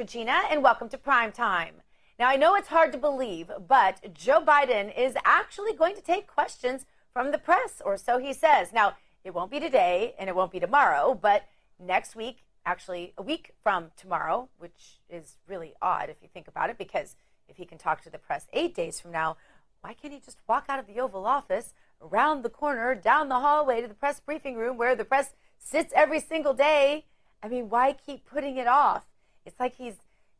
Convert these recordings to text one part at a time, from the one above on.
I'm Dr. Gina, and welcome to Prime Time. Now, I know it's hard to believe, but Joe Biden is actually going to take questions from the press, or so he says. Now, it won't be today and it won't be tomorrow, but next week, actually a week from tomorrow, which is really odd if you think about it, because if he can talk to the press eight days from now, why can't he just walk out of the Oval Office, around the corner, down the hallway to the press briefing room where the press sits every single day? I mean, why keep putting it off? It's like he's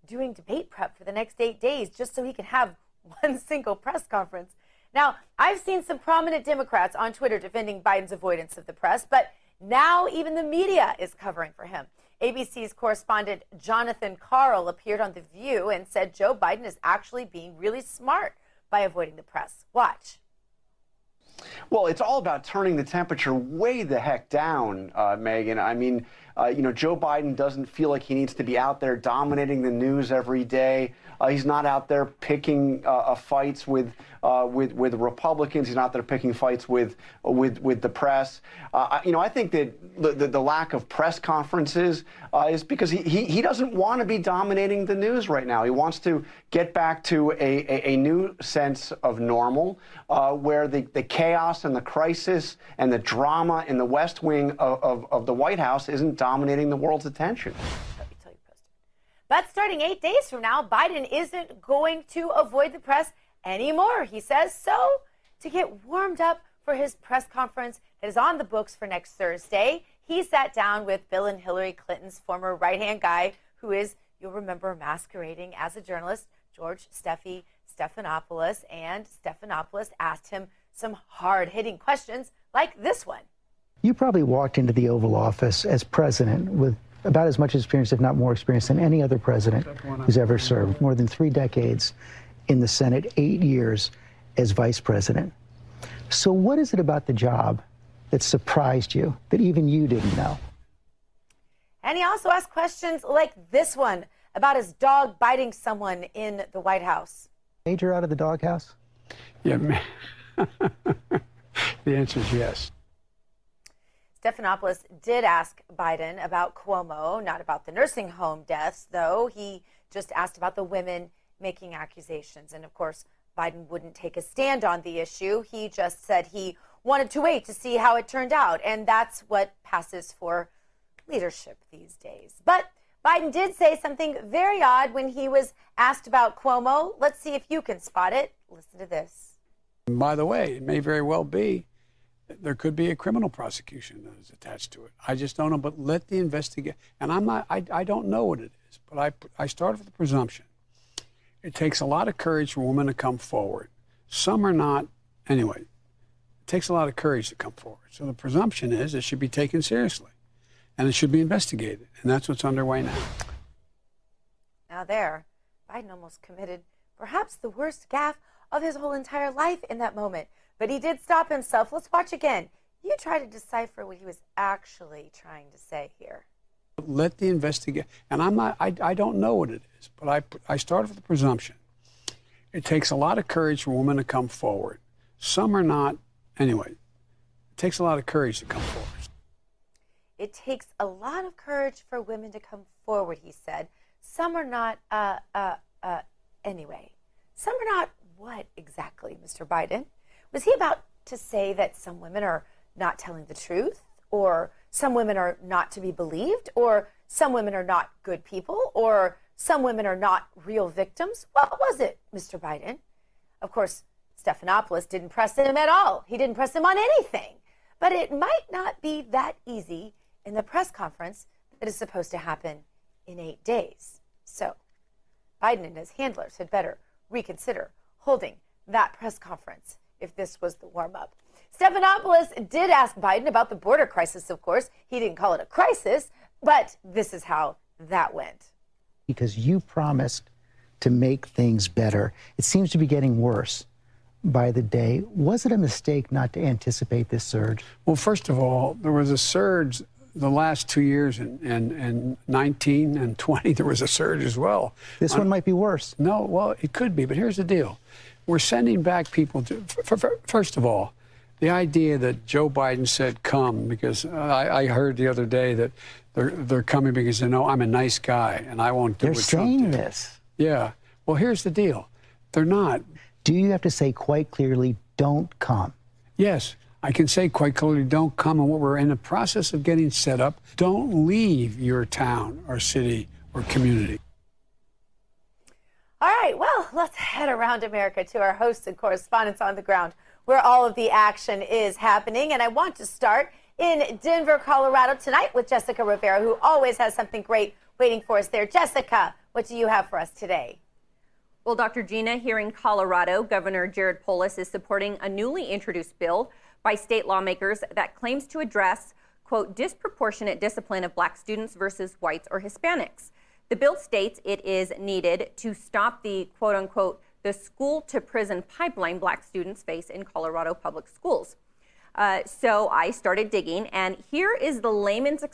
doing debate prep for the next eight days just so he can have one single press conference. Now, I've seen some prominent Democrats on Twitter defending Biden's avoidance of the press, but now even the media is covering for him. ABC's correspondent Jonathan Karl appeared on The View and said Joe Biden is actually being really smart by avoiding the press. Watch. Well, it's all about turning the temperature way the heck down, uh, Megyn. I mean, uh, you know, Joe Biden doesn't feel like he needs to be out there dominating the news every day. Uh, he's not out there picking uh, uh, fights with uh, with with Republicans. He's not there picking fights with with with the press. Uh, you know, I think that the, the, the lack of press conferences is because he, he, he doesn't want to be dominating the news right now. He wants to get back to a, a, a new sense of normal, where the, the chaos and the crisis and the drama in the West Wing of, of, of the White House isn't dominating the world's attention. But starting eight days from now, Biden isn't going to avoid the press anymore, he says. So, to get warmed up for his press conference that is on the books for next Thursday, he sat down with Bill and Hillary Clinton's former right hand guy, who is, you'll remember, masquerading as a journalist, George Steffi Stephanopoulos. And Stephanopoulos asked him some hard hitting questions like this one. You probably walked into the Oval Office as president with about as much experience, if not more experience, than any other president who's ever served. More than three decades in the Senate, eight years as vice president. So, what is it about the job that surprised you that even you didn't know? And he also asked questions like this one about his dog biting someone in the White House. Major out of the doghouse? Yeah, the answer is yes. Stephanopoulos did ask Biden about Cuomo, not about the nursing home deaths, though. He just asked about the women making accusations. And of course, Biden wouldn't take a stand on the issue. He just said he wanted to wait to see how it turned out. And that's what passes for leadership these days. But Biden did say something very odd when he was asked about Cuomo. Let's see if you can spot it. Listen to this. By the way, it may very well be there could be a criminal prosecution that is attached to it. I just don't know. But let the investigate. And I'm not. I, I don't know what it is. But I I start with the presumption. It takes a lot of courage for women to come forward. Some are not. Anyway, it takes a lot of courage to come forward. So the presumption is it should be taken seriously, and it should be investigated. And that's what's underway now. Now there, Biden almost committed perhaps the worst gaffe of his whole entire life in that moment. But he did stop himself. Let's watch again. You try to decipher what he was actually trying to say here. Let the investigate, and I'm not, I, I don't know what it is, but I, I start with the presumption. It takes a lot of courage for women to come forward. Some are not, anyway, it takes a lot of courage to come forward. It takes a lot of courage for women to come forward, he said. Some are not, uh, uh, uh, anyway. Some are not what exactly, Mr. Biden? Was he about to say that some women are not telling the truth, or some women are not to be believed, or some women are not good people, or some women are not real victims? What was it, Mr. Biden? Of course, Stephanopoulos didn't press him at all. He didn't press him on anything. But it might not be that easy in the press conference that is supposed to happen in eight days. So, Biden and his handlers had better reconsider holding that press conference if this was the warm up. Stephanopoulos did ask Biden about the border crisis, of course. He didn't call it a crisis, but this is how that went. Because you promised to make things better. It seems to be getting worse by the day. Was it a mistake not to anticipate this surge? Well, first of all, there was a surge the last two years, and, and, and 19 and 20, there was a surge as well. This one might be worse. No, well, it could be, but here's the deal. We're sending back people to, first of all, the idea that Joe Biden said come because I, I, heard the other day that they're they're coming because they know I'm a nice guy and I won't do they're what Trump did. this. Yeah. Well, here's the deal. They're not. Do you have to say quite clearly, don't come? Yes. I can say quite clearly, don't come. And what we're in the process of getting set up, don't leave your town or city or community. All right, well, let's head around America to our hosts and correspondents on the ground where all of the action is happening. And I want to start in Denver, Colorado tonight with Jessica Rivera, who always has something great waiting for us there. Jessica, what do you have for us today? Well, Dr. Gina, here in Colorado, Governor Jared Polis is supporting a newly introduced bill by state lawmakers that claims to address, quote, disproportionate discipline of black students versus whites or Hispanics. The bill states it is needed to stop the quote unquote the school to prison pipeline black students face in Colorado public schools. Uh, so I started digging, and here is the layman's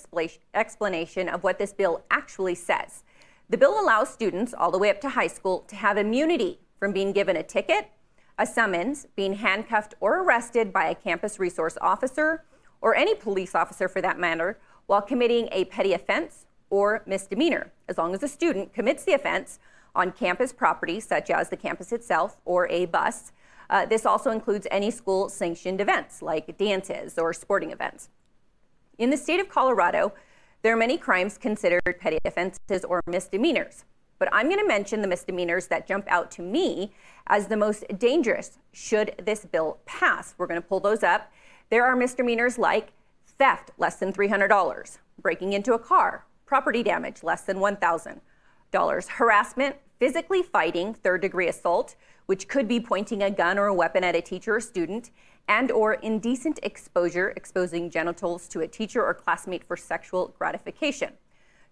explanation of what this bill actually says. The bill allows students all the way up to high school to have immunity from being given a ticket, a summons, being handcuffed or arrested by a campus resource officer, or any police officer for that matter, while committing a petty offense or misdemeanor, as long as a student commits the offense on campus property, such as the campus itself or a bus. Uh, this also includes any school sanctioned events like dances or sporting events. In the state of Colorado, there are many crimes considered petty offenses or misdemeanors, but I'm going to mention the misdemeanors that jump out to me as the most dangerous should this bill pass. We're going to pull those up. There are misdemeanors like theft, less than $300, breaking into a car, property damage less than $1,000, harassment, physically fighting, third degree assault, which could be pointing a gun or a weapon at a teacher or student, and or indecent exposure, exposing genitals to a teacher or classmate for sexual gratification.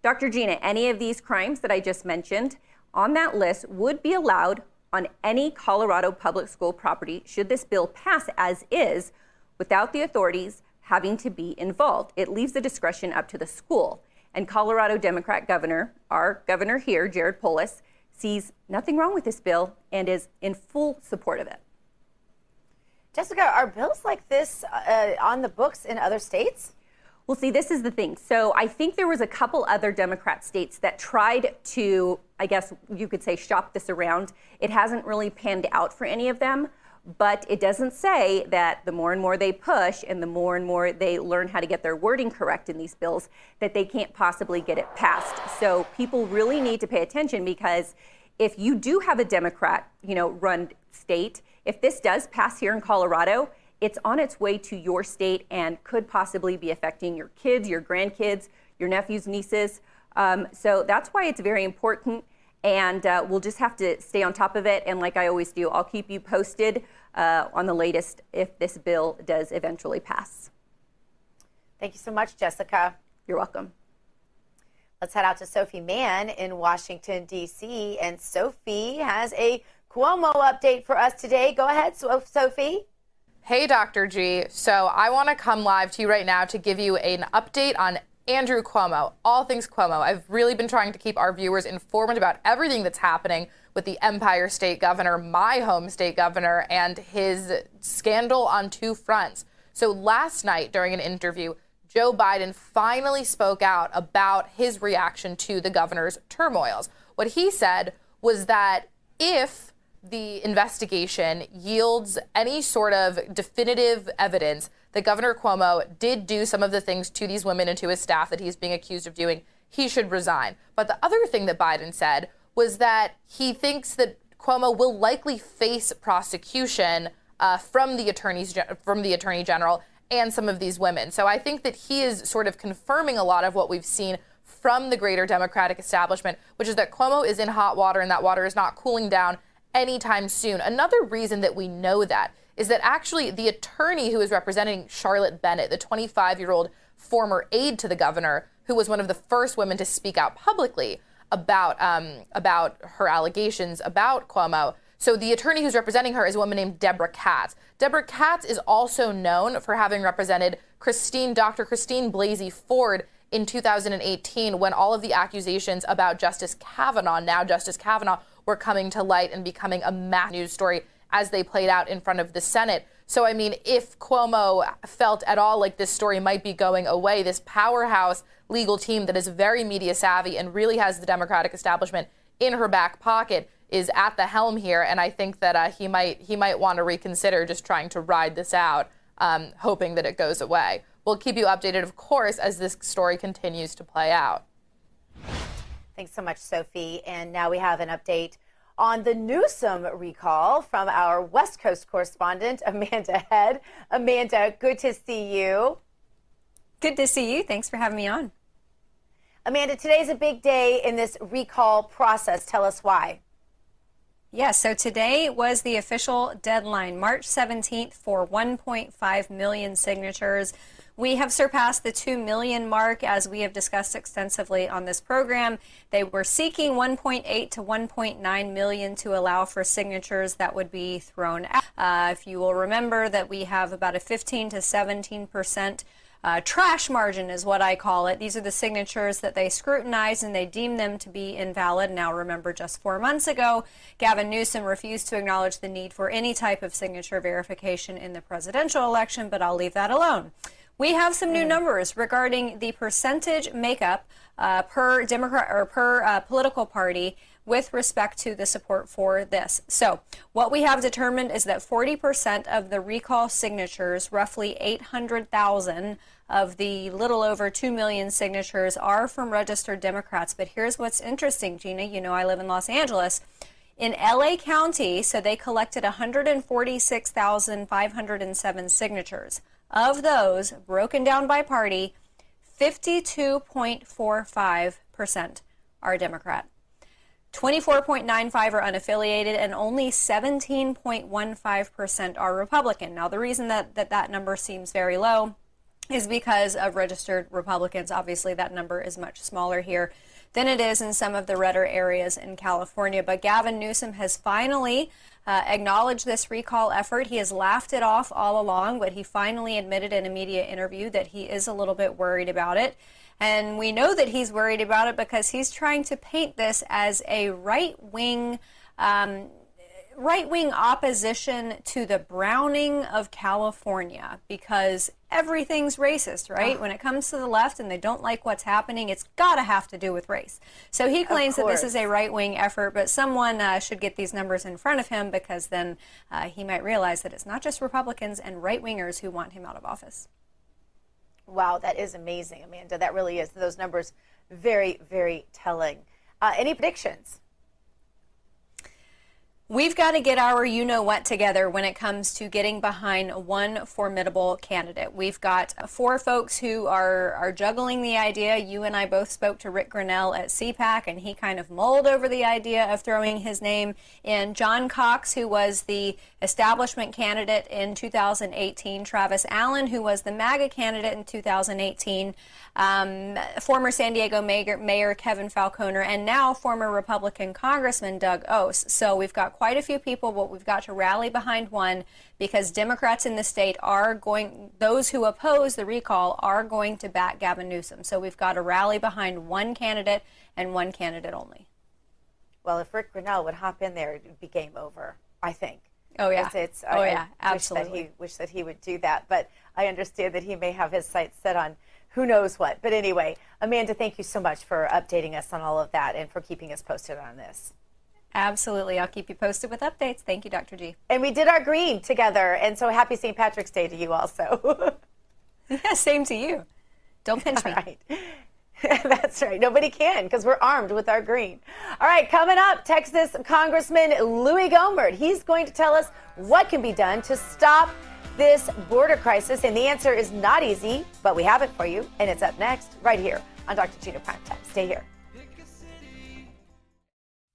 Dr. Gina, any of these crimes that I just mentioned on that list would be allowed on any Colorado public school property should this bill pass as is without the authorities having to be involved. It leaves the discretion up to the school. And Colorado Democrat governor, our governor here, Jared Polis, sees nothing wrong with this bill and is in full support of it. Jessica, are bills like this uh, on the books in other states? Well, see, this is the thing. So I think there was a couple other Democrat states that tried to, I guess you could say, shop this around. It hasn't really panned out for any of them. But it doesn't say that the more and more they push and the more and more they learn how to get their wording correct in these bills, that they can't possibly get it passed. So people really need to pay attention because if you do have a Democrat, you know, run state, if this does pass here in Colorado, it's on its way to your state and could possibly be affecting your kids, your grandkids, your nephews, nieces. Um, so that's why it's very important and uh, we'll just have to stay on top of it. And like I always do, I'll keep you posted uh, on the latest if this bill does eventually pass. Thank you so much, Jessica. You're welcome. Let's head out to Sophie Mann in Washington, D.C. And Sophie has a Cuomo update for us today. Go ahead, Sophie. Hey, Dr. G. So I want to come live to you right now to give you an update on Andrew Cuomo, all things Cuomo. I've really been trying to keep our viewers informed about everything that's happening with the Empire State Governor, my home state governor, and his scandal on two fronts. So last night during an interview, Joe Biden finally spoke out about his reaction to the governor's turmoils. What he said was that if the investigation yields any sort of definitive evidence that Governor Cuomo did do some of the things to these women and to his staff that he's being accused of doing, he should resign. But the other thing that Biden said was that he thinks that Cuomo will likely face prosecution uh, from the attorneys from the attorney general and some of these women. So I think that he is sort of confirming a lot of what we've seen from the greater Democratic establishment, which is that Cuomo is in hot water and that water is not cooling down anytime soon. Another reason that we know that is that actually the attorney who is representing Charlotte Bennett, the 25 year old former aide to the governor, who was one of the first women to speak out publicly about um, about her allegations about Cuomo. So the attorney who's representing her is a woman named Deborah Katz. Deborah Katz is also known for having represented Christine, Dr. Christine Blasey Ford in 2018 when all of the accusations about Justice Kavanaugh, now Justice Kavanaugh, were coming to light and becoming a mass news story as they played out in front of the Senate. So, I mean, if Cuomo felt at all like this story might be going away, this powerhouse legal team that is very media savvy and really has the Democratic establishment in her back pocket is at the helm here. And I think that uh, he might he might want to reconsider just trying to ride this out, um, hoping that it goes away. We'll keep you updated, of course, as this story continues to play out. Thanks so much, Sophie. And now we have an update on the Newsom recall from our West Coast correspondent, Amanda Head. Amanda, good to see you. Good to see you. Thanks for having me on. Amanda, today's a big day in this recall process. Tell us why. Yes, so today was the official deadline, March 17th, for 1.5 million signatures. We have surpassed the 2 million mark as we have discussed extensively on this program. They were seeking 1.8 to 1.9 million to allow for signatures that would be thrown out. Uh, if you will remember that we have about a 15 to 17 percent uh, trash margin is what I call it. These are the signatures that they scrutinize and they deem them to be invalid. Now, remember, just four months ago, Gavin Newsom refused to acknowledge the need for any type of signature verification in the presidential election, but I'll leave that alone. We have some new numbers regarding the percentage makeup uh, per Democrat or per uh, political party with respect to the support for this. So, what we have determined is that 40% of the recall signatures, roughly 800,000 of the little over 2 million signatures, are from registered Democrats. But here's what's interesting, Gina. You know, I live in Los Angeles. In LA County, so they collected 146,507 signatures. Of those, broken down by party, 52.45% are Democrat. 24.95 are unaffiliated and only 17.15% are Republican. Now, the reason that, that that number seems very low is because of registered Republicans. Obviously, that number is much smaller here than it is in some of the redder areas in California. But Gavin Newsom has finally uh, acknowledged this recall effort. He has laughed it off all along, but he finally admitted in a media interview that he is a little bit worried about it. And we know that he's worried about it because he's trying to paint this as a right wing. Um, right wing opposition to the browning of California because everything's racist, right? When it comes to the left and they don't like what's happening, it's got to have to do with race. So he claims that this is a right wing effort, but someone uh, should get these numbers in front of him because then uh, he might realize that it's not just Republicans and right wingers who want him out of office. Wow, that is amazing, Amanda. That really is. Those numbers very, very telling. Uh, any predictions? We've got to get our you know what together when it comes to getting behind one formidable candidate. We've got four folks who are, are juggling the idea. You and I both spoke to Rick Grenell at CPAC, and he kind of mulled over the idea of throwing his name in. John Cox, who was the establishment candidate in 2018, Travis Allen, who was the MAGA candidate in 2018 um, former San Diego Mayor, Mayor Kevin Faulconer, and now former Republican Congressman Doug Ose. So we've got quite a few people, but we've got to rally behind one because Democrats in the state are going, those who oppose the recall are going to back Gavin Newsom. So we've got to rally behind one candidate and one candidate only. Well, if Rick Grenell would hop in there, it would be game over, I think. Oh yeah, it's, it's oh I, yeah, I absolutely. Wish that, he, wish that he would do that, but I understand that he may have his sights set on who knows what. But anyway, Amanda, thank you so much for updating us on all of that and for keeping us posted on this. Absolutely. I'll keep you posted with updates. Thank you, Dr. G. And we did our green together. And so happy St. Patrick's Day to you also. yeah, same to you. Don't pinch me. Right. That's right. Nobody can because we're armed with our green. All right, coming up, Texas Congressman Louie Gohmert. He's going to tell us what can be done to stop this border crisis? And the answer is not easy, but we have it for you. And it's up next, right here on Dr. Gina Primetime. Stay here.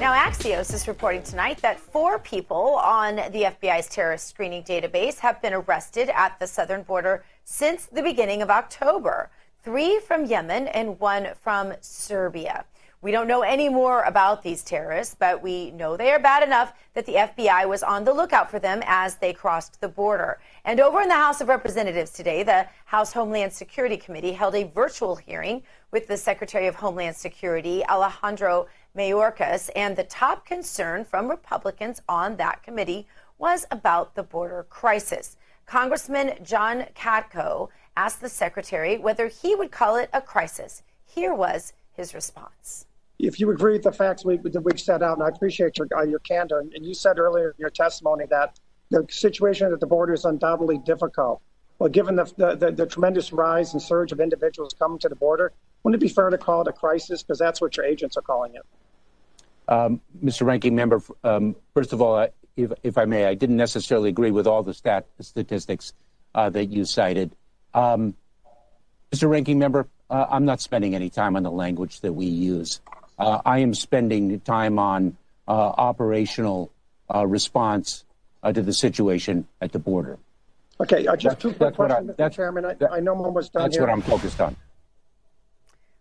Now, Axios is reporting tonight that four people on the FBI's terrorist screening database have been arrested at the southern border since the beginning of October three from Yemen and one from Serbia. We don't know any more about these terrorists, but we know they are bad enough that the FBI was on the lookout for them as they crossed the border. And over in the House of Representatives today, the House Homeland Security Committee held a virtual hearing with the Secretary of Homeland Security, Alejandro Mayorkas. And the top concern from Republicans on that committee was about the border crisis. Congressman John Katko asked the secretary whether he would call it a crisis. Here was his response. If you agree with the facts we, that we've set out, and I appreciate your, uh, your candor, and you said earlier in your testimony that the situation at the border is undoubtedly difficult. Well, given the, the, the, the tremendous rise and surge of individuals coming to the border, wouldn't it be fair to call it a crisis? Because that's what your agents are calling it. Um, Mr. Ranking Member, um, first of all, if, if I may, I didn't necessarily agree with all the stat statistics uh, that you cited. Um, Mr. Ranking Member, uh, I'm not spending any time on the language that we use. Uh, I am spending time on uh, operational uh, response uh, to the situation at the border. Okay, just two quick questions, Mr. Chairman. I, that, I know I'm almost done That's here. what I'm focused on.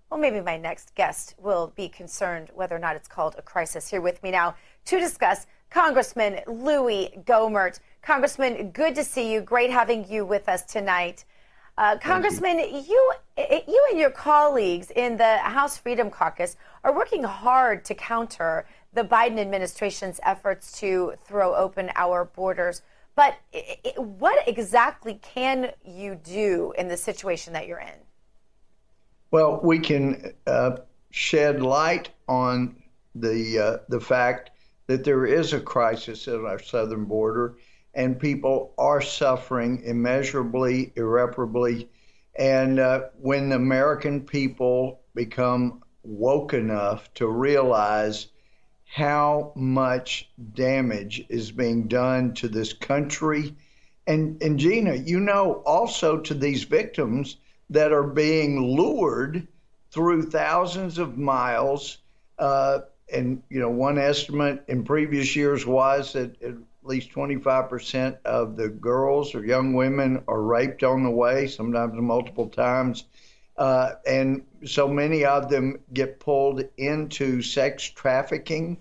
Well, maybe my next guest will be concerned whether or not it's called a crisis. Here with me now to discuss Congressman Louie Gohmert. Congressman, good to see you. Great having you with us tonight. Uh, Congressman, you. you. you and your colleagues in the House Freedom Caucus are working hard to counter the Biden administration's efforts to throw open our borders. But it, what exactly can you do in the situation that you're in? Well, we can uh, shed light on the uh, the fact that there is a crisis at our southern border and people are suffering immeasurably, irreparably. And uh, when the American people become woke enough to realize how much damage is being done to this country, and, and Gina, you know, also to these victims that are being lured through thousands of miles. Uh, and, you know, one estimate in previous years was that at least 25% of the girls or young women are raped on the way, sometimes multiple times. Uh, and so many of them get pulled into sex trafficking.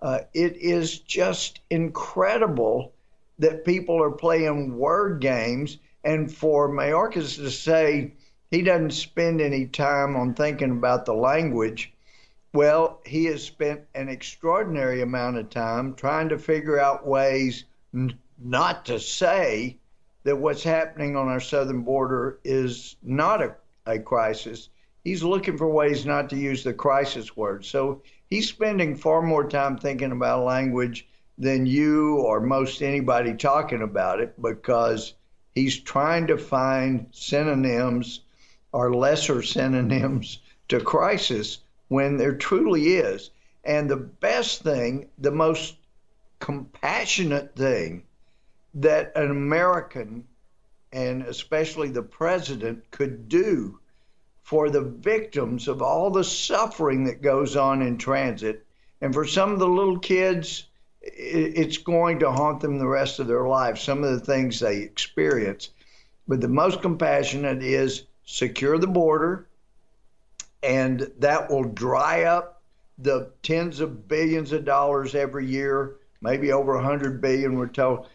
Uh, it is just incredible that people are playing word games. And for Mayorkas to say he doesn't spend any time on thinking about the language, well, he has spent an extraordinary amount of time trying to figure out ways n- not to say that what's happening on our southern border is not a, a crisis. He's looking for ways not to use the crisis word. So he's spending far more time thinking about language than you or most anybody talking about it because he's trying to find synonyms or lesser synonyms to crisis when there truly is. And the best thing, the most compassionate thing that an American and especially the president could do for the victims of all the suffering that goes on in transit. And for some of the little kids, it's going to haunt them the rest of their lives, some of the things they experience. But the most compassionate is secure the border, and that will dry up the tens of billions of dollars every year, maybe over 100 billion, we're told,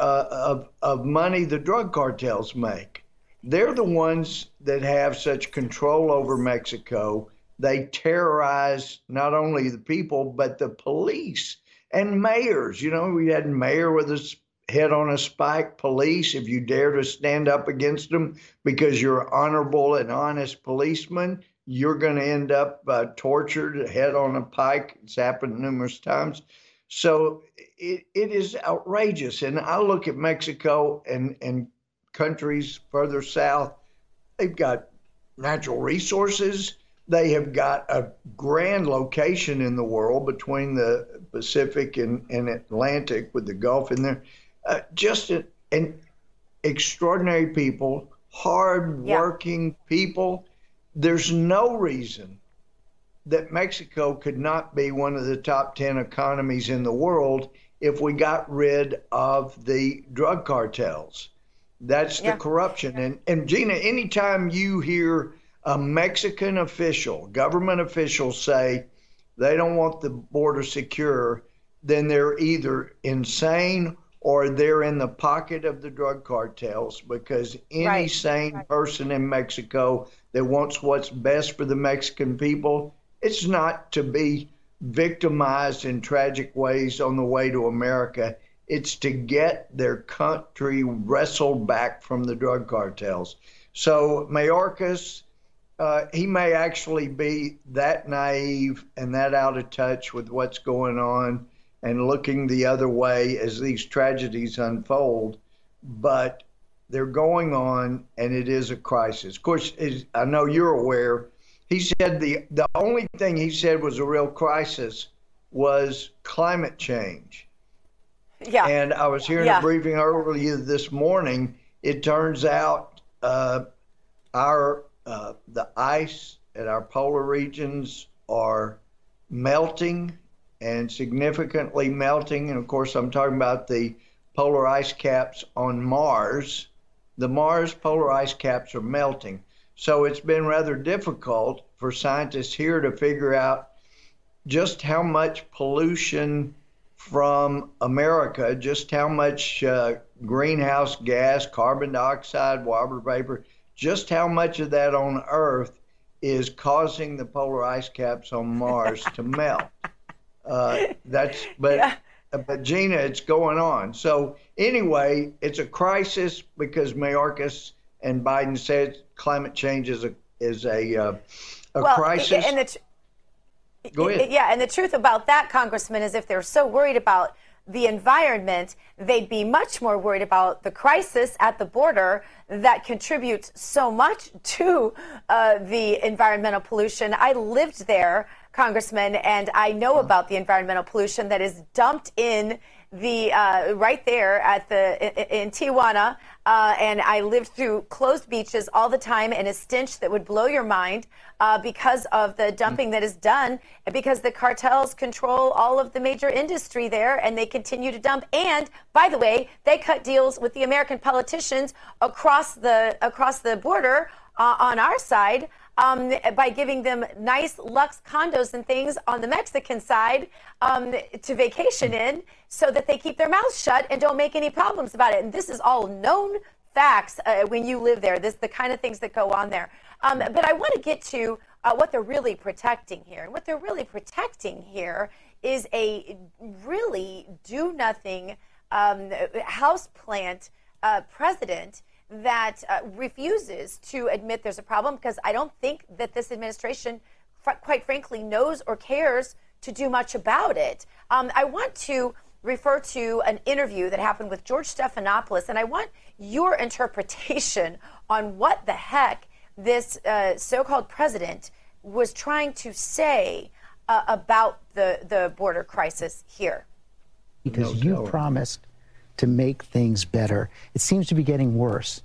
uh, of, of money the drug cartels make. They're the ones that have such control over Mexico. They terrorize not only the people, but the police and mayors. You know, we had a mayor with his head on a spike, police, if you dare to stand up against them because you're honorable and honest policeman, you're going to end up uh, tortured, head on a pike. It's happened numerous times. So it, it is outrageous. And I look at Mexico and, and countries further south, they've got natural resources. They have got a grand location in the world between the Pacific and, and Atlantic with the Gulf in there. Uh, just a, an extraordinary people, hard working yeah. people there's no reason that Mexico could not be one of the top 10 economies in the world if we got rid of the drug cartels. That's yeah. the corruption. And, and Gina, anytime you hear a Mexican official, government official say they don't want the border secure, then they're either insane or they're in the pocket of the drug cartels because any right. sane right. person in Mexico that wants what's best for the Mexican people. It's not to be victimized in tragic ways on the way to America. It's to get their country wrestled back from the drug cartels. So Mayorkas, uh, he may actually be that naive and that out of touch with what's going on and looking the other way as these tragedies unfold. But they're going on, and it is a crisis. Of course, I know you're aware. He said the the only thing he said was a real crisis was climate change. Yeah. And I was hearing yeah. a briefing earlier this morning. It turns out uh, our uh, the ice at our polar regions are melting and significantly melting. And of course, I'm talking about the polar ice caps on Mars the Mars polar ice caps are melting. So it's been rather difficult for scientists here to figure out just how much pollution from America, just how much uh, greenhouse gas, carbon dioxide, water vapor, just how much of that on Earth is causing the polar ice caps on Mars to melt. Uh, that's but yeah but Gina, it's going on. So anyway, it's a crisis because Mayorkas and Biden said climate change is a is a uh, a well, crisis. And the, Go ahead. Yeah, and the truth about that, Congressman, is if they're so worried about the environment, they'd be much more worried about the crisis at the border that contributes so much to uh, the environmental pollution. I lived there Congressman, and I know about the environmental pollution that is dumped in the uh, right there at the in, in Tijuana, uh, and I lived through closed beaches all the time and a stench that would blow your mind uh, because of the dumping that is done, because the cartels control all of the major industry there, and they continue to dump. And by the way, they cut deals with the American politicians across the across the border uh, on our side um, by giving them nice Lux condos and things on the Mexican side um, to vacation in so that they keep their mouths shut and don't make any problems about it. And this is all known facts uh, when you live there. This the kind of things that go on there. Um, but I want to get to uh, what they're really protecting here. And what they're really protecting here is a really do nothing um, house plant uh, president that uh, refuses to admit there's a problem because I don't think that this administration, fr- quite frankly, knows or cares to do much about it. Um, I want to refer to an interview that happened with George Stephanopoulos, and I want your interpretation on what the heck this uh, so called president was trying to say uh, about the, the border crisis here. Because you promised to make things better. It seems to be getting worse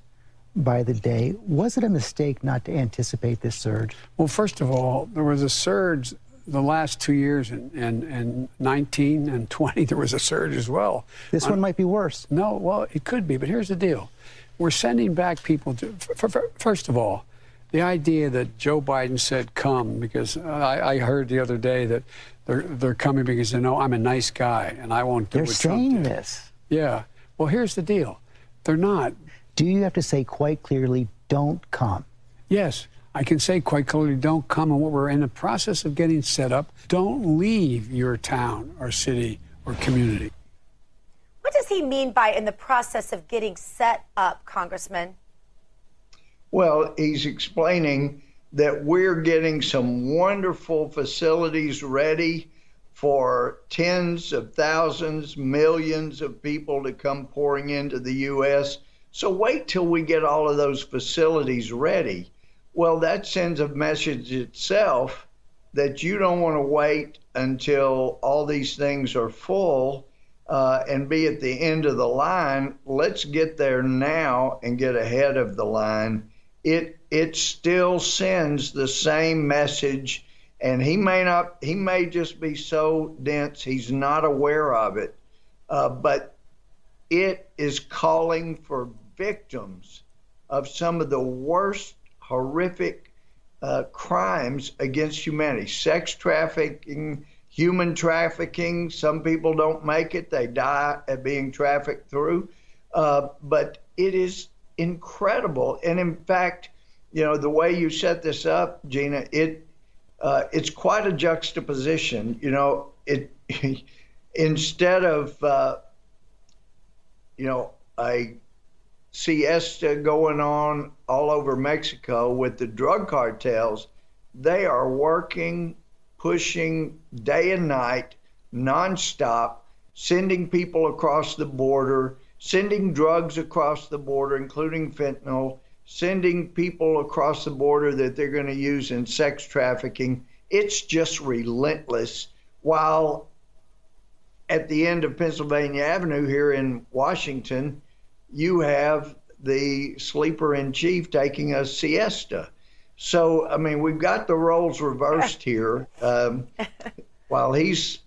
by the day. Was it a mistake not to anticipate this surge? Well, first of all, there was a surge the last two years, and in, in, in, 19 and 20, there was a surge as well. This one might be worse. No, well, it could be, but here's the deal. We're sending back people to, for, for, first of all, the idea that Joe Biden said come, because I, I heard the other day that they're, they're coming because they know I'm a nice guy and I won't do they're what Trump did. this. Yeah. Well, here's the deal. They're not. Do you have to say quite clearly, don't come? Yes. I can say quite clearly, don't come. And what we're in the process of getting set up, don't leave your town or city or community. What does he mean by in the process of getting set up, Congressman? Well, he's explaining that we're getting some wonderful facilities ready for tens of thousands, millions of people to come pouring into the U.S. So wait till we get all of those facilities ready. Well, that sends a message itself that you don't want to wait until all these things are full uh, and be at the end of the line. Let's get there now and get ahead of the line. It it still sends the same message and he may not he may just be so dense he's not aware of it. Uh, but it is calling for victims of some of the worst horrific uh, crimes against humanity. Sex trafficking human trafficking some people don't make it they die at being trafficked through. Uh, but it is incredible. And in fact you know the way you set this up gina it uh, it's quite a juxtaposition. You know, it instead of uh, you know a siesta going on all over Mexico with the drug cartels, they are working, pushing day and night, nonstop, sending people across the border, sending drugs across the border, including fentanyl sending people across the border that they're going to use in sex trafficking. It's just relentless. While at the end of Pennsylvania Avenue here in Washington, you have the sleeper in chief taking a siesta. So, I mean, we've got the roles reversed here. Um, while he's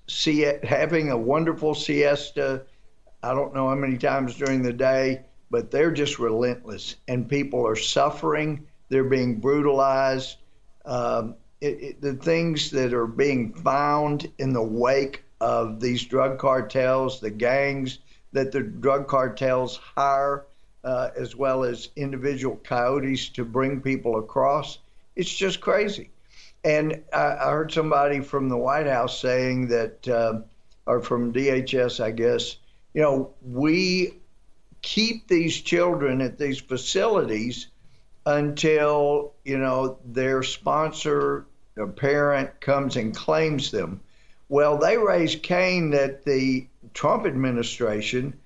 having a wonderful siesta, I don't know how many times during the day, but they're just relentless, and people are suffering. They're being brutalized. Um, it, it, the things that are being found in the wake of these drug cartels, the gangs that the drug cartels hire, uh, as well as individual coyotes to bring people across, it's just crazy. And I, I heard somebody from the White House saying that, uh, or from DHS, I guess, you know, we keep these children at these facilities until you know their sponsor a parent comes and claims them well they raised cain that the trump administration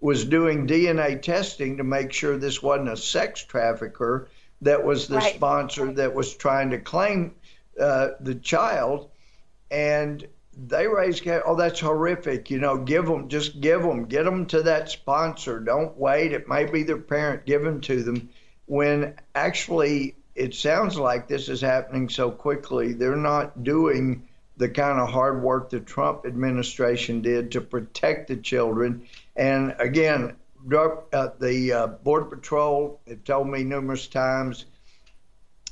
was doing dna testing to make sure this wasn't a sex trafficker that was the right. sponsor that was trying to claim uh, the child and they raise cash. Oh, that's horrific. You know, give them, just give them, get them to that sponsor. Don't wait. It may be their parent giving to them. When actually, it sounds like this is happening so quickly. They're not doing the kind of hard work the Trump administration did to protect the children. And again, uh, the uh, Border Patrol have told me numerous times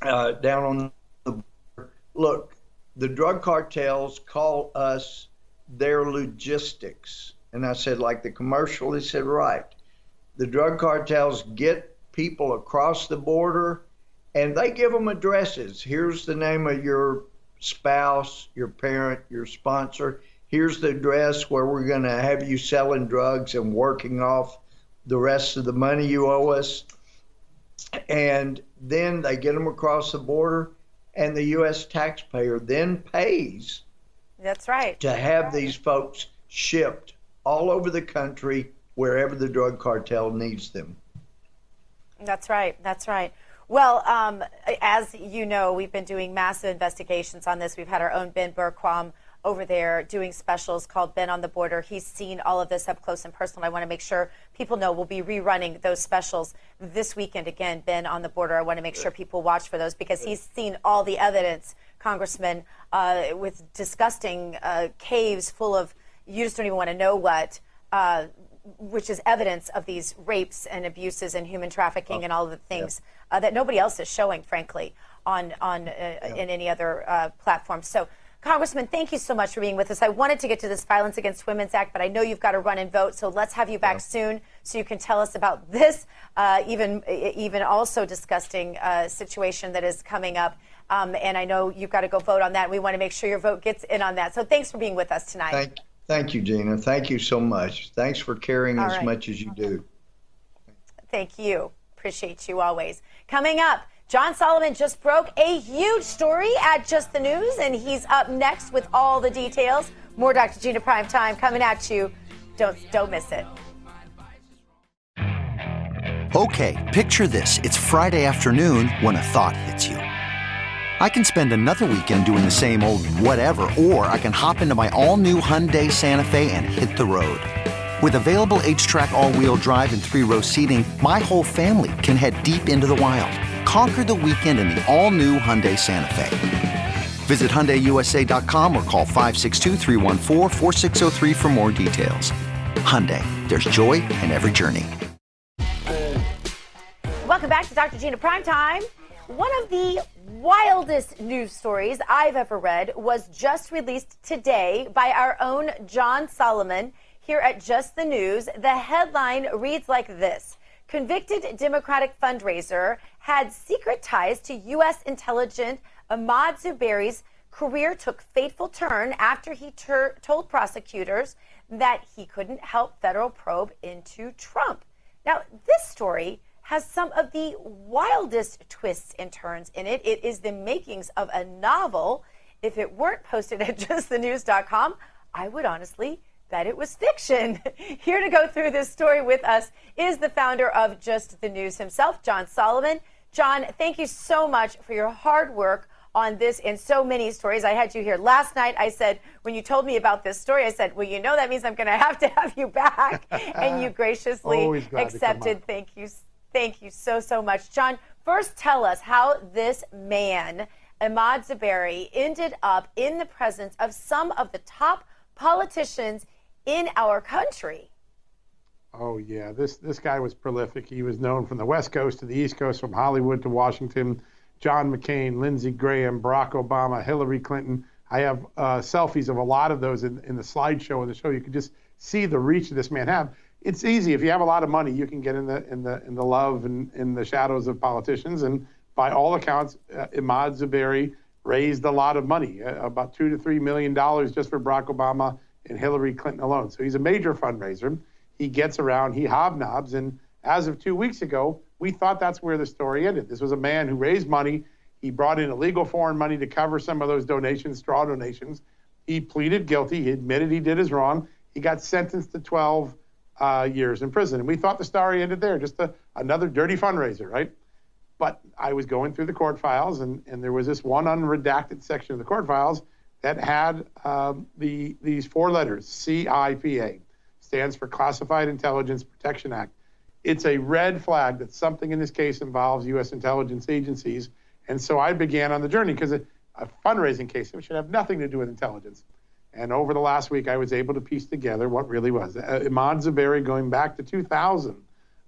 uh, down on the border, look, the drug cartels call us their logistics. And I said, like the commercial, they said, right. The drug cartels get people across the border and they give them addresses. Here's the name of your spouse, your parent, your sponsor. Here's the address where we're going to have you selling drugs and working off the rest of the money you owe us. And then they get them across the border and the U.S. taxpayer then pays. That's right. To have these folks shipped all over the country wherever the drug cartel needs them. That's right. That's right. Well, um, as you know, we've been doing massive investigations on this. We've had our own Ben Bergquam over there doing specials called Ben on the Border. He's seen all of this up close and personal. I want to make sure people know we'll be rerunning those specials this weekend. Again, Ben on the Border. I want to make sure people watch for those because he's seen all the evidence, Congressman, uh, with disgusting uh, caves full of you just don't even want to know what. Uh, which is evidence of these rapes and abuses and human trafficking oh, and all of the things yeah. Uh, that nobody else is showing, frankly, on on uh, yeah. in any other uh, platform. So Congressman, thank you so much for being with us. I wanted to get to this Violence Against Women's Act, but I know you've got to run and vote, so let's have you back yeah. soon so you can tell us about this uh, even even also disgusting uh, situation that is coming up. Um, and I know you've got to go vote on that. We want to make sure your vote gets in on that. So thanks for being with us tonight. Thank, thank you, Gina. Thank you so much. Thanks for caring as much as you do. Thank you. Appreciate you always. Coming up. John Solomon just broke a huge story at Just the News, and he's up next with all the details. More Dr. Gina Prime Time coming at you. Don't don't miss it. Okay, picture this. It's Friday afternoon when a thought hits you. I can spend another weekend doing the same old whatever, or I can hop into my all-new Hyundai Santa Fe and hit the road. With available HTRAC all-wheel drive and three-row seating, my whole family can head deep into the wild. Conquer the weekend in the all-new Hyundai Santa Fe. Visit HyundaiUSA.com or call 562 for more details. Hyundai, there's joy in every journey. Welcome back to Dr. Gina Primetime. One of the wildest news stories I've ever read was just released today by our own John Solomon here at Just the News. The headline reads like this Convicted Democratic fundraiser had secret ties to U.S. intelligence Ahmad Zuberi's career took fateful turn after he ter- told prosecutors that he couldn't help federal probe into Trump. Now, this story has some of the wildest twists and turns in it. It is the makings of a novel. If it weren't posted at justthenews.com, I would honestly bet it was fiction. Here to go through this story with us is the founder of Just the News himself, John Solomon. John, thank you so much for your hard work on this and so many stories. I had you here last night. I said, when you told me about this story, I said, well, you know, that means I'm going to have to have you back. and you graciously accepted. Thank you. Thank you so, so much. John, first tell us how this man, Ahmad Zuberi, ended up in the presence of some of the top politicians in our country. Oh yeah, this this guy was prolific. He was known from the West Coast to the East Coast, from Hollywood to Washington. John McCain, Lindsey Graham, Barack Obama, Hillary Clinton. I have uh, selfies of a lot of those in, in the slideshow in the show. You can just see the reach this man have. It's easy if you have a lot of money, you can get in the in the in the love and in the shadows of politicians. And by all accounts, uh, Ahmad Zuberi raised a lot of money, uh, about two to three million dollars just for Barack Obama and Hillary Clinton alone. So he's a major fundraiser. He gets around, he hobnobs, and as of two weeks ago, we thought that's where the story ended. This was a man who raised money. He brought in illegal foreign money to cover some of those donations, straw donations. He pleaded guilty. He admitted he did his wrong. He got sentenced to 12 uh, years in prison. And we thought the story ended there, just a, another dirty fundraiser, right? But I was going through the court files, and, and there was this one unredacted section of the court files that had um, the these four letters, CIPA, stands for Classified Intelligence Protection Act it's a red flag that something in this case involves U.S. intelligence agencies. And so I began on the journey because a, a, fundraising case should have nothing to do with intelligence. And over the last week, I was able to piece together what really was. Uh, Ahmad Zuberi, going back to 2000,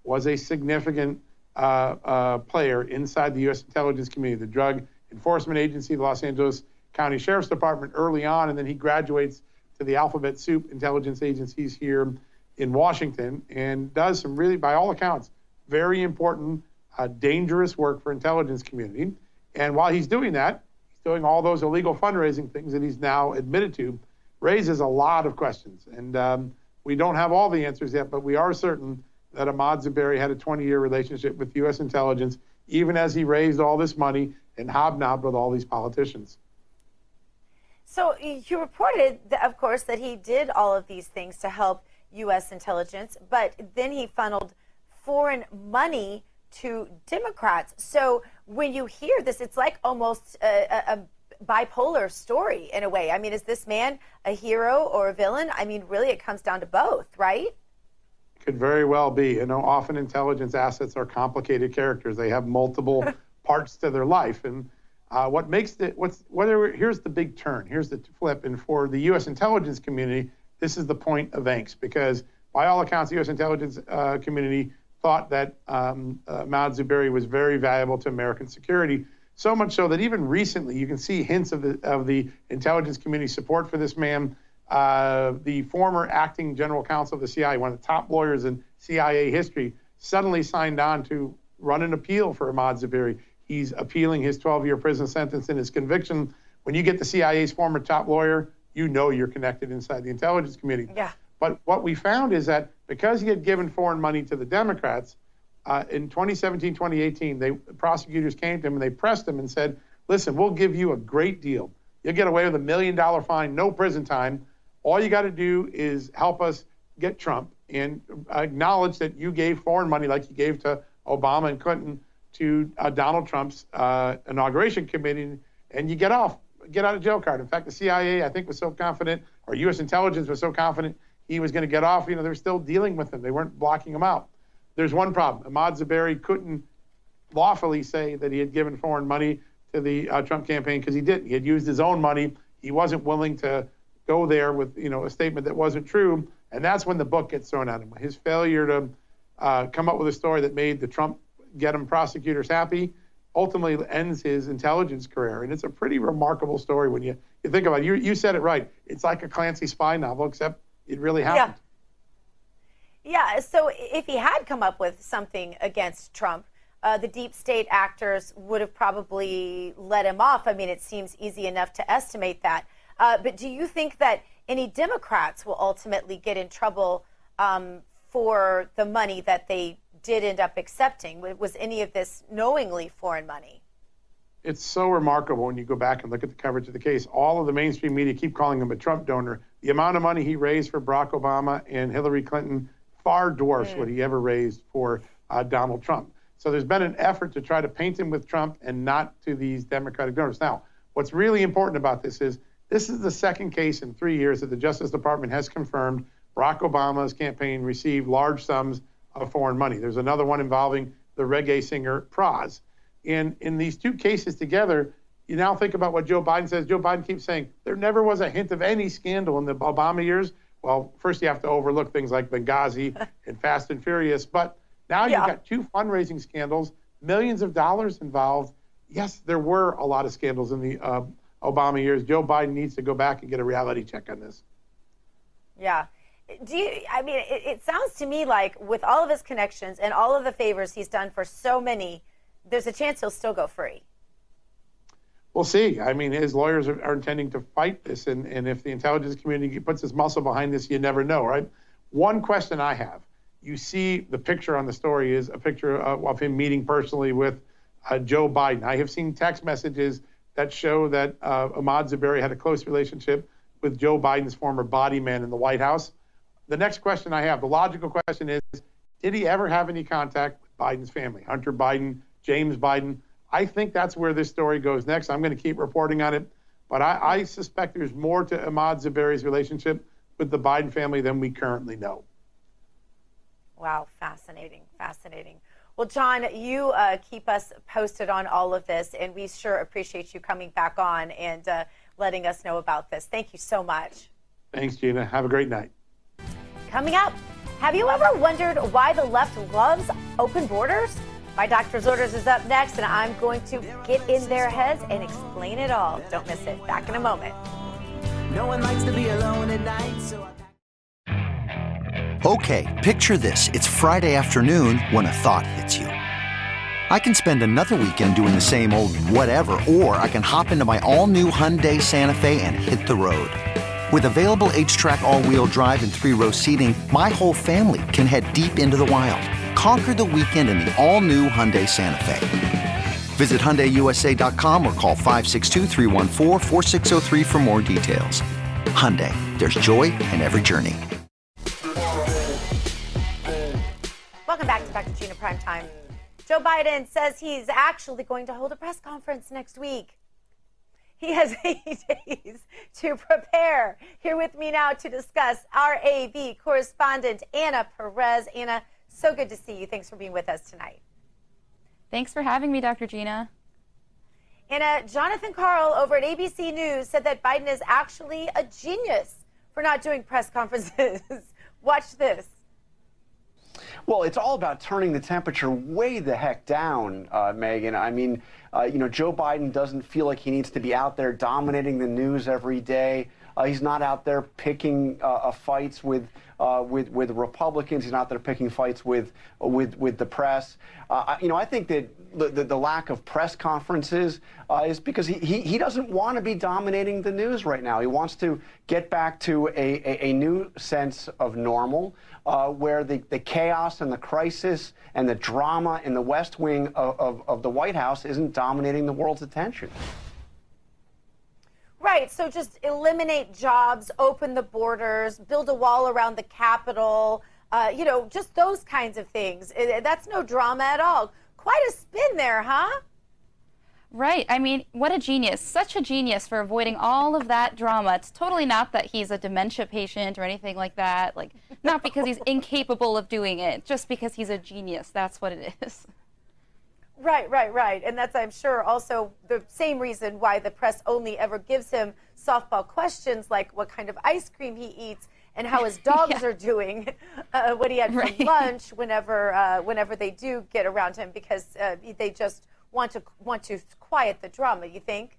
was a significant uh, uh, player inside the U.S. intelligence community, the Drug Enforcement Agency, the Los Angeles County Sheriff's Department early on, and then he graduates to the alphabet soup intelligence agencies here in Washington and does some really, by all accounts, very important, uh, dangerous work for intelligence community. And while he's doing that, he's doing all those illegal fundraising things that he's now admitted to, raises a lot of questions. And um, we don't have all the answers yet, but we are certain that Ahmad Zuberi had a 20-year relationship with U.S. intelligence, even as he raised all this money and hobnobbed with all these politicians. So you reported, that, of course, that he did all of these things to help U.S. intelligence, but then he funneled foreign money to Democrats. So when you hear this, it's like almost a, a, a, bipolar story in a way. I mean, is this man a hero or a villain? I mean, really, it comes down to both, right? Could very well be. You know, often intelligence assets are complicated characters. They have multiple parts to their life, and uh, what makes it what's here's the big turn. Here's the flip, and for the U.S. intelligence community this is the point of angst because, by all accounts, the U.S. intelligence uh, community thought that um, uh, was very valuable to American security. So much so that even recently, you can see hints of the of the intelligence community support for this man. Uh, the former acting general counsel of the CIA, one of the top lawyers in CIA history, suddenly signed on to run an appeal for Ahmad Zuberi. He's appealing his 12-year prison sentence and his conviction. When you get the CIA's former top lawyer you know you're connected inside the intelligence community. Yeah. But what we found is that because he had given foreign money to the Democrats, uh, in 2017, 2018, they prosecutors came to him and they pressed him and said, "Listen, we'll give you a great deal. You'll get away with a million dollar fine, no prison time. All you got to do is help us get Trump and acknowledge that you gave foreign money like you gave to Obama and Clinton to uh, Donald Trump's uh, inauguration committee, and you get off, get out of jail card. In fact, the CIA, I think, was so confident, or U.S. intelligence was so confident he was going to get off. You know, they were still dealing with him. They weren't blocking him out. There's one problem. Ahmad Zuberi couldn't lawfully say that he had given foreign money to the uh, Trump campaign because he didn't. He had used his own money. He wasn't willing to go there with you know a statement that wasn't true, and that's when the book gets thrown at him. His failure to uh, come up with a story that made the Trump get him prosecutors happy ultimately ends his intelligence career, and it's a pretty remarkable story when you you think about it. You you said it right. It's like a Clancy spy novel, except it really happened. Yeah. Yeah. So if he had come up with something against Trump. Uh, the deep state actors would have probably let him off. I mean, it seems easy enough to estimate that. Uh, but do you think that any Democrats will ultimately get in trouble um, for the money that they did end up accepting? Was any of this knowingly foreign money? It's so remarkable when you go back and look at the coverage of the case. All of the mainstream media keep calling him a Trump donor. The amount of money he raised for Barack Obama and Hillary Clinton far dwarfs mm. what he ever raised for uh, Donald Trump. So there's been an effort to try to paint him with Trump and not to these Democratic donors. Now, what's really important about this is this is the second case in three years that the Justice Department has confirmed Barack Obama's campaign received large sums of foreign money. There's another one involving the reggae singer Pras. And in these two cases together, you now think about what Joe Biden says. Joe Biden keeps saying there never was a hint of any scandal in the Obama years. Well, first you have to overlook things like Benghazi and Fast and Furious, but now yeah. you've got two fundraising scandals, millions of dollars involved. Yes, there were a lot of scandals in the uh, Obama years. Joe Biden needs to go back and get a reality check on this. Yeah. Do you, I mean, it, it sounds to me like with all of his connections and all of the favors he's done for so many, there's a chance he'll still go free. We'll see. I mean, his lawyers are, are intending to fight this, and, and if the intelligence community puts its muscle behind this, you never know, right? One question I have you see the picture on the story is a picture of, him meeting personally with uh, Joe Biden. I have seen text messages that show that uh, Ahmad Zuberi had a close relationship with Joe Biden's former body man in the White House. The next question I have, the logical question is, did he ever have any contact with Biden's family, Hunter Biden, James Biden? I think that's where this story goes next. I'm going to keep reporting on it, but I, I suspect there's more to Ahmad Zuberi's relationship with the Biden family than we currently know. Wow, fascinating, fascinating. Well, John, you uh, keep us posted on all of this, and we sure appreciate you coming back on and uh, letting us know about this. Thank you so much. Thanks, Gina. Have a great night. Coming up, have you ever wondered why the left loves open borders? My doctor's orders is up next, and I'm going to get in their heads and explain it all. Don't miss it. Back in a moment. No one likes to be alone at night, so. Okay, picture this. It's Friday afternoon when a thought hits you. I can spend another weekend doing the same old whatever, or I can hop into my all new Hyundai Santa Fe and hit the road. With available HTRAC, all wheel drive, and three row seating, my whole family can head deep into the wild. Conquer the weekend in the all new Hyundai Santa Fe. Visit HyundaiUSA.com or call 562 for more details. Hyundai, there's joy in every journey. Welcome back to Dr. Gina Primetime. Joe Biden says he's actually going to hold a press conference next week. He has eight days to prepare. Here with me now to discuss our AV correspondent, Anna Perez. Anna, so good to see you. Thanks for being with us tonight. Thanks for having me, Dr. Gina. Anna, Jonathan Karl over at ABC News said that Biden is actually a genius for not doing press conferences. Watch this. Well, it's all about turning the temperature way the heck down, uh, Megyn. I mean, Uh, you know, Joe Biden doesn't feel like he needs to be out there dominating the news every day. Uh, he's not out there picking uh, uh fights with, uh, with with Republicans. He's not there picking fights with with with the press. You know, I think that the, the, the lack of press conferences is because he, he, he doesn't want to be dominating the news right now. He wants to get back to a, a, a new sense of normal. Where the, the chaos and the crisis and the drama in the West Wing of, of, of the White House isn't dominating the world's attention. Right. So just eliminate jobs, open the borders, build a wall around the Capitol. Uh, you know, just those kinds of things. That's no drama at all. Quite a spin there, huh? Right. I mean, what a genius. Such a genius for avoiding all of that drama. It's totally not that he's a dementia patient or anything like that. Like, not because he's incapable of doing it, just because he's a genius. That's what it is. Right, right, right. And that's, I'm sure, also the same reason why the press only ever gives him softball questions like what kind of ice cream he eats and how his dogs yeah. are doing, uh, what he had right. for lunch whenever, uh, whenever they do get around him because uh, they just want to, want to quiet the drama, you think?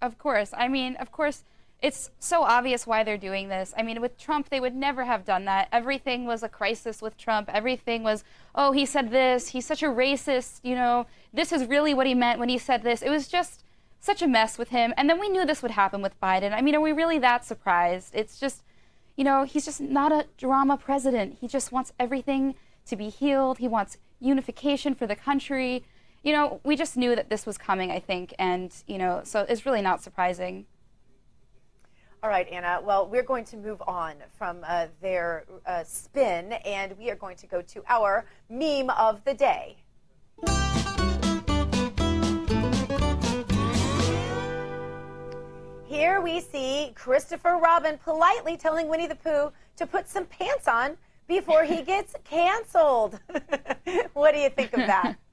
Of course. I mean, of course it's so obvious why they're doing this. I mean, with Trump, they would never have done that. Everything was a crisis with Trump. Everything was, oh, he said this. He's such a racist. You know, this is really what he meant when he said this. It was just such a mess with him. And then we knew this would happen with Biden. I mean, are we really that surprised? It's just, you know, he's just not a drama president. He just wants everything to be healed. He wants unification for the country. You know, we just knew that this was coming, I think. And, you know, so it's really not surprising. All right, Anna. Well, we're going to move on from uh, their uh, spin, and we are going to go to our meme of the day. Here we see Christopher Robin politely telling Winnie the Pooh to put some pants on before he gets canceled. what do you think of that?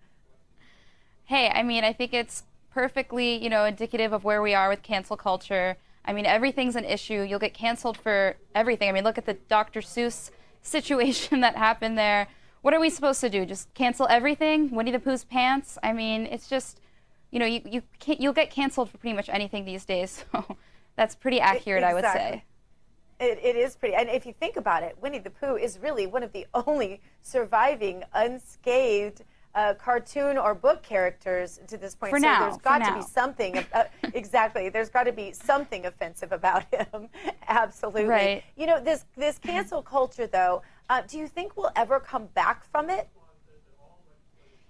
Hey, I mean, I think it's perfectly, you know, indicative of where we are with cancel culture. I mean, everything's an issue. You'll get canceled for everything. I mean, look at the Dr. Seuss situation that happened there. What are we supposed to do? Just cancel everything? Winnie the Pooh's pants? I mean, it's just, you know, you, you can't, you'll get canceled for pretty much anything these days. So that's pretty accurate, exactly. I would say. It, it is pretty. And if you think about it, Winnie the Pooh is really one of the only surviving unscathed uh, cartoon or book characters to this point. For so now, there's got to now. be something uh, exactly. There's got to be something offensive about him. Absolutely. Right. You know this this cancel culture though. Uh, do you think we'll ever come back from it?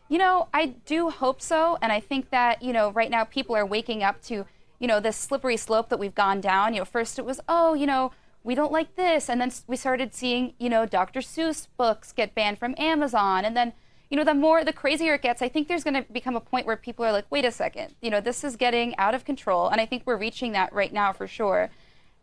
You know, I do hope so, and I think that you know right now people are waking up to you know this slippery slope that we've gone down. You know, first it was oh you know we don't like this, and then we started seeing you know Dr. Seuss books get banned from Amazon, and then you know, the more, the crazier it gets, I think there's going to become a point where people are like, wait a second, you know, this is getting out of control. And I think we're reaching that right now for sure.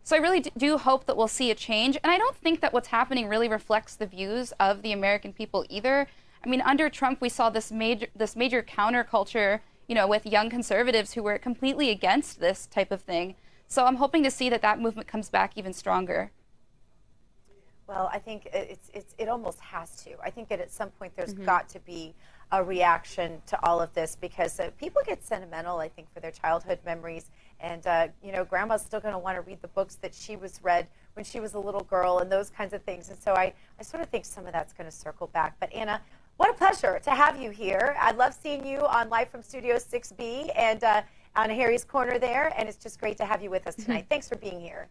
So I really do hope that we'll see a change. And I don't think that what's happening really reflects the views of the American people either. I mean, under Trump, we saw this major, this major counterculture, you know, with young conservatives who were completely against this type of thing. So I'm hoping to see that that movement comes back even stronger. Well, I think it's, it's, it almost has to. I think that at some point there's mm-hmm. got to be a reaction to all of this because uh, people get sentimental, I think, for their childhood memories. And, uh, you know, grandma's still going to want to read the books that she was read when she was a little girl and those kinds of things. And so I, I sort of think some of that's going to circle back. But, Anna, what a pleasure to have you here. I love seeing you on Live from Studio 6B and uh, on Harry's Corner there. And it's just great to have you with us tonight. Thanks for being here.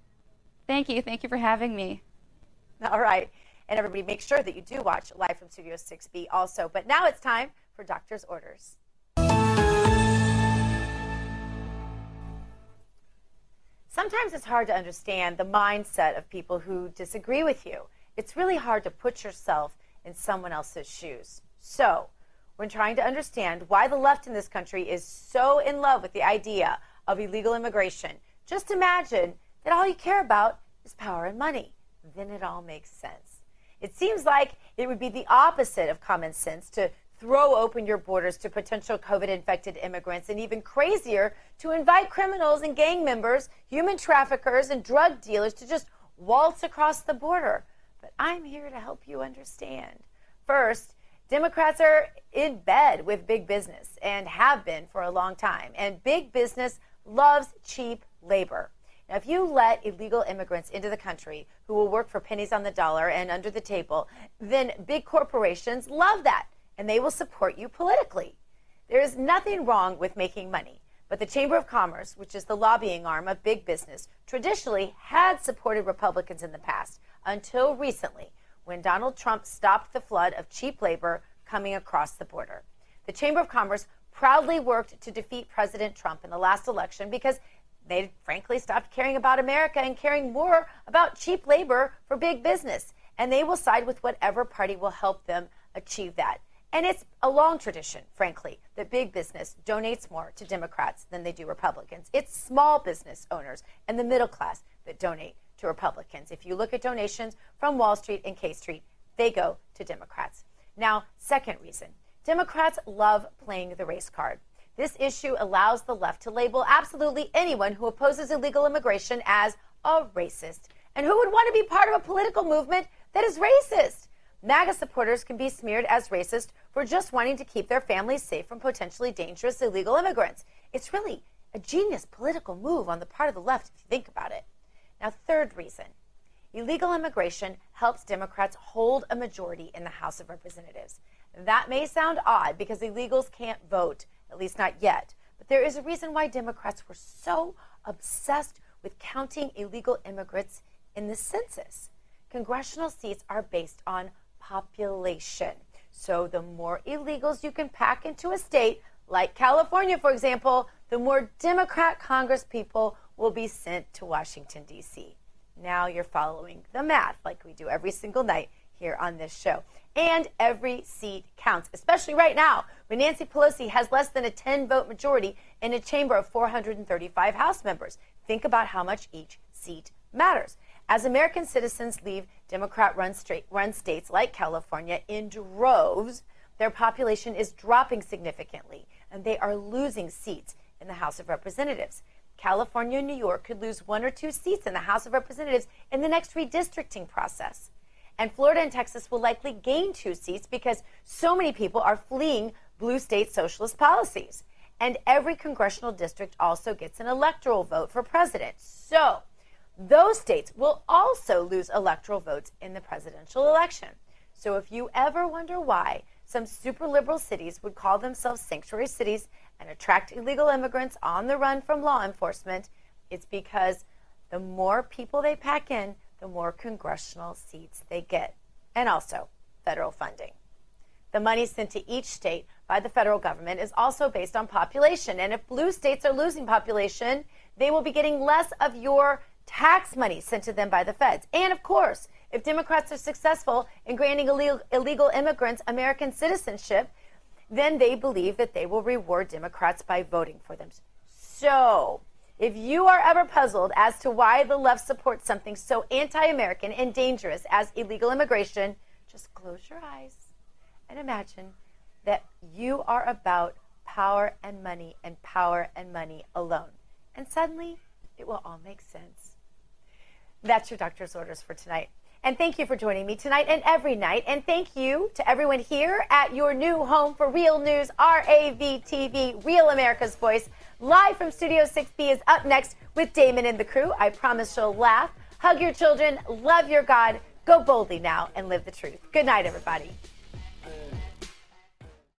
Thank you. Thank you for having me. All right. And everybody, make sure that you do watch Live from Studio 6B also. But now it's time for Doctor's Orders. Sometimes it's hard to understand the mindset of people who disagree with you. It's really hard to put yourself in someone else's shoes. So, when trying to understand why the left in this country is so in love with the idea of illegal immigration, just imagine that all you care about is power and money then it all makes sense. It seems like it would be the opposite of common sense to throw open your borders to potential COVID infected immigrants, and even crazier, to invite criminals and gang members, human traffickers, and drug dealers to just waltz across the border. But I'm here to help you understand. First, Democrats are in bed with big business and have been for a long time. And big business loves cheap labor. Now, if you let illegal immigrants into the country who will work for pennies on the dollar and under the table, then big corporations love that and they will support you politically. There is nothing wrong with making money, but the Chamber of Commerce, which is the lobbying arm of big business, traditionally had supported Republicans in the past until recently when Donald Trump stopped the flood of cheap labor coming across the border. The Chamber of Commerce proudly worked to defeat President Trump in the last election because they frankly stopped caring about America and caring more about cheap labor for big business. And they will side with whatever party will help them achieve that. And it's a long tradition, frankly, that big business donates more to Democrats than they do Republicans. It's small business owners and the middle class that donate to Republicans. If you look at donations from Wall Street and K Street, they go to Democrats. Now, second reason Democrats love playing the race card. This issue allows the left to label absolutely anyone who opposes illegal immigration as a racist. And who would want to be part of a political movement that is racist? MAGA supporters can be smeared as racist for just wanting to keep their families safe from potentially dangerous illegal immigrants. It's really a genius political move on the part of the left if you think about it. Now, third reason illegal immigration helps Democrats hold a majority in the House of Representatives. That may sound odd because illegals can't vote at least not yet. But there is a reason why Democrats were so obsessed with counting illegal immigrants in the census. Congressional seats are based on population. So the more illegals you can pack into a state, like California, for example, the more Democrat Congress people will be sent to Washington, D.C. Now you're following the math like we do every single night here on this show. And every seat counts, especially right now when Nancy Pelosi has less than a 10 vote majority in a chamber of 435 House members. Think about how much each seat matters. As American citizens leave Democrat run, run states like California in droves, their population is dropping significantly, and they are losing seats in the House of Representatives. California and New York could lose one or two seats in the House of Representatives in the next redistricting process. And Florida and Texas will likely gain two seats because so many people are fleeing blue state socialist policies. And every congressional district also gets an electoral vote for president. So those states will also lose electoral votes in the presidential election. So if you ever wonder why some super liberal cities would call themselves sanctuary cities and attract illegal immigrants on the run from law enforcement, it's because the more people they pack in, the more congressional seats they get, and also federal funding. The money sent to each state by the federal government is also based on population. And if blue states are losing population, they will be getting less of your tax money sent to them by the feds. And of course, if Democrats are successful in granting illegal, immigrants American citizenship, then they believe that they will reward Democrats by voting for them. So, if you are ever puzzled as to why the left supports something so anti American and dangerous as illegal immigration, just close your eyes and imagine that you are about power and money and power and money alone. And suddenly, it will all make sense. That's your doctor's orders for tonight. And thank you for joining me tonight and every night. And thank you to everyone here at your new home for Real News, RAV TV, Real America's Voice. Live from Studio 6B is up next with Damon and the crew. I promise you'll laugh, hug your children, love your God, go boldly now, and live the truth. Good night, everybody.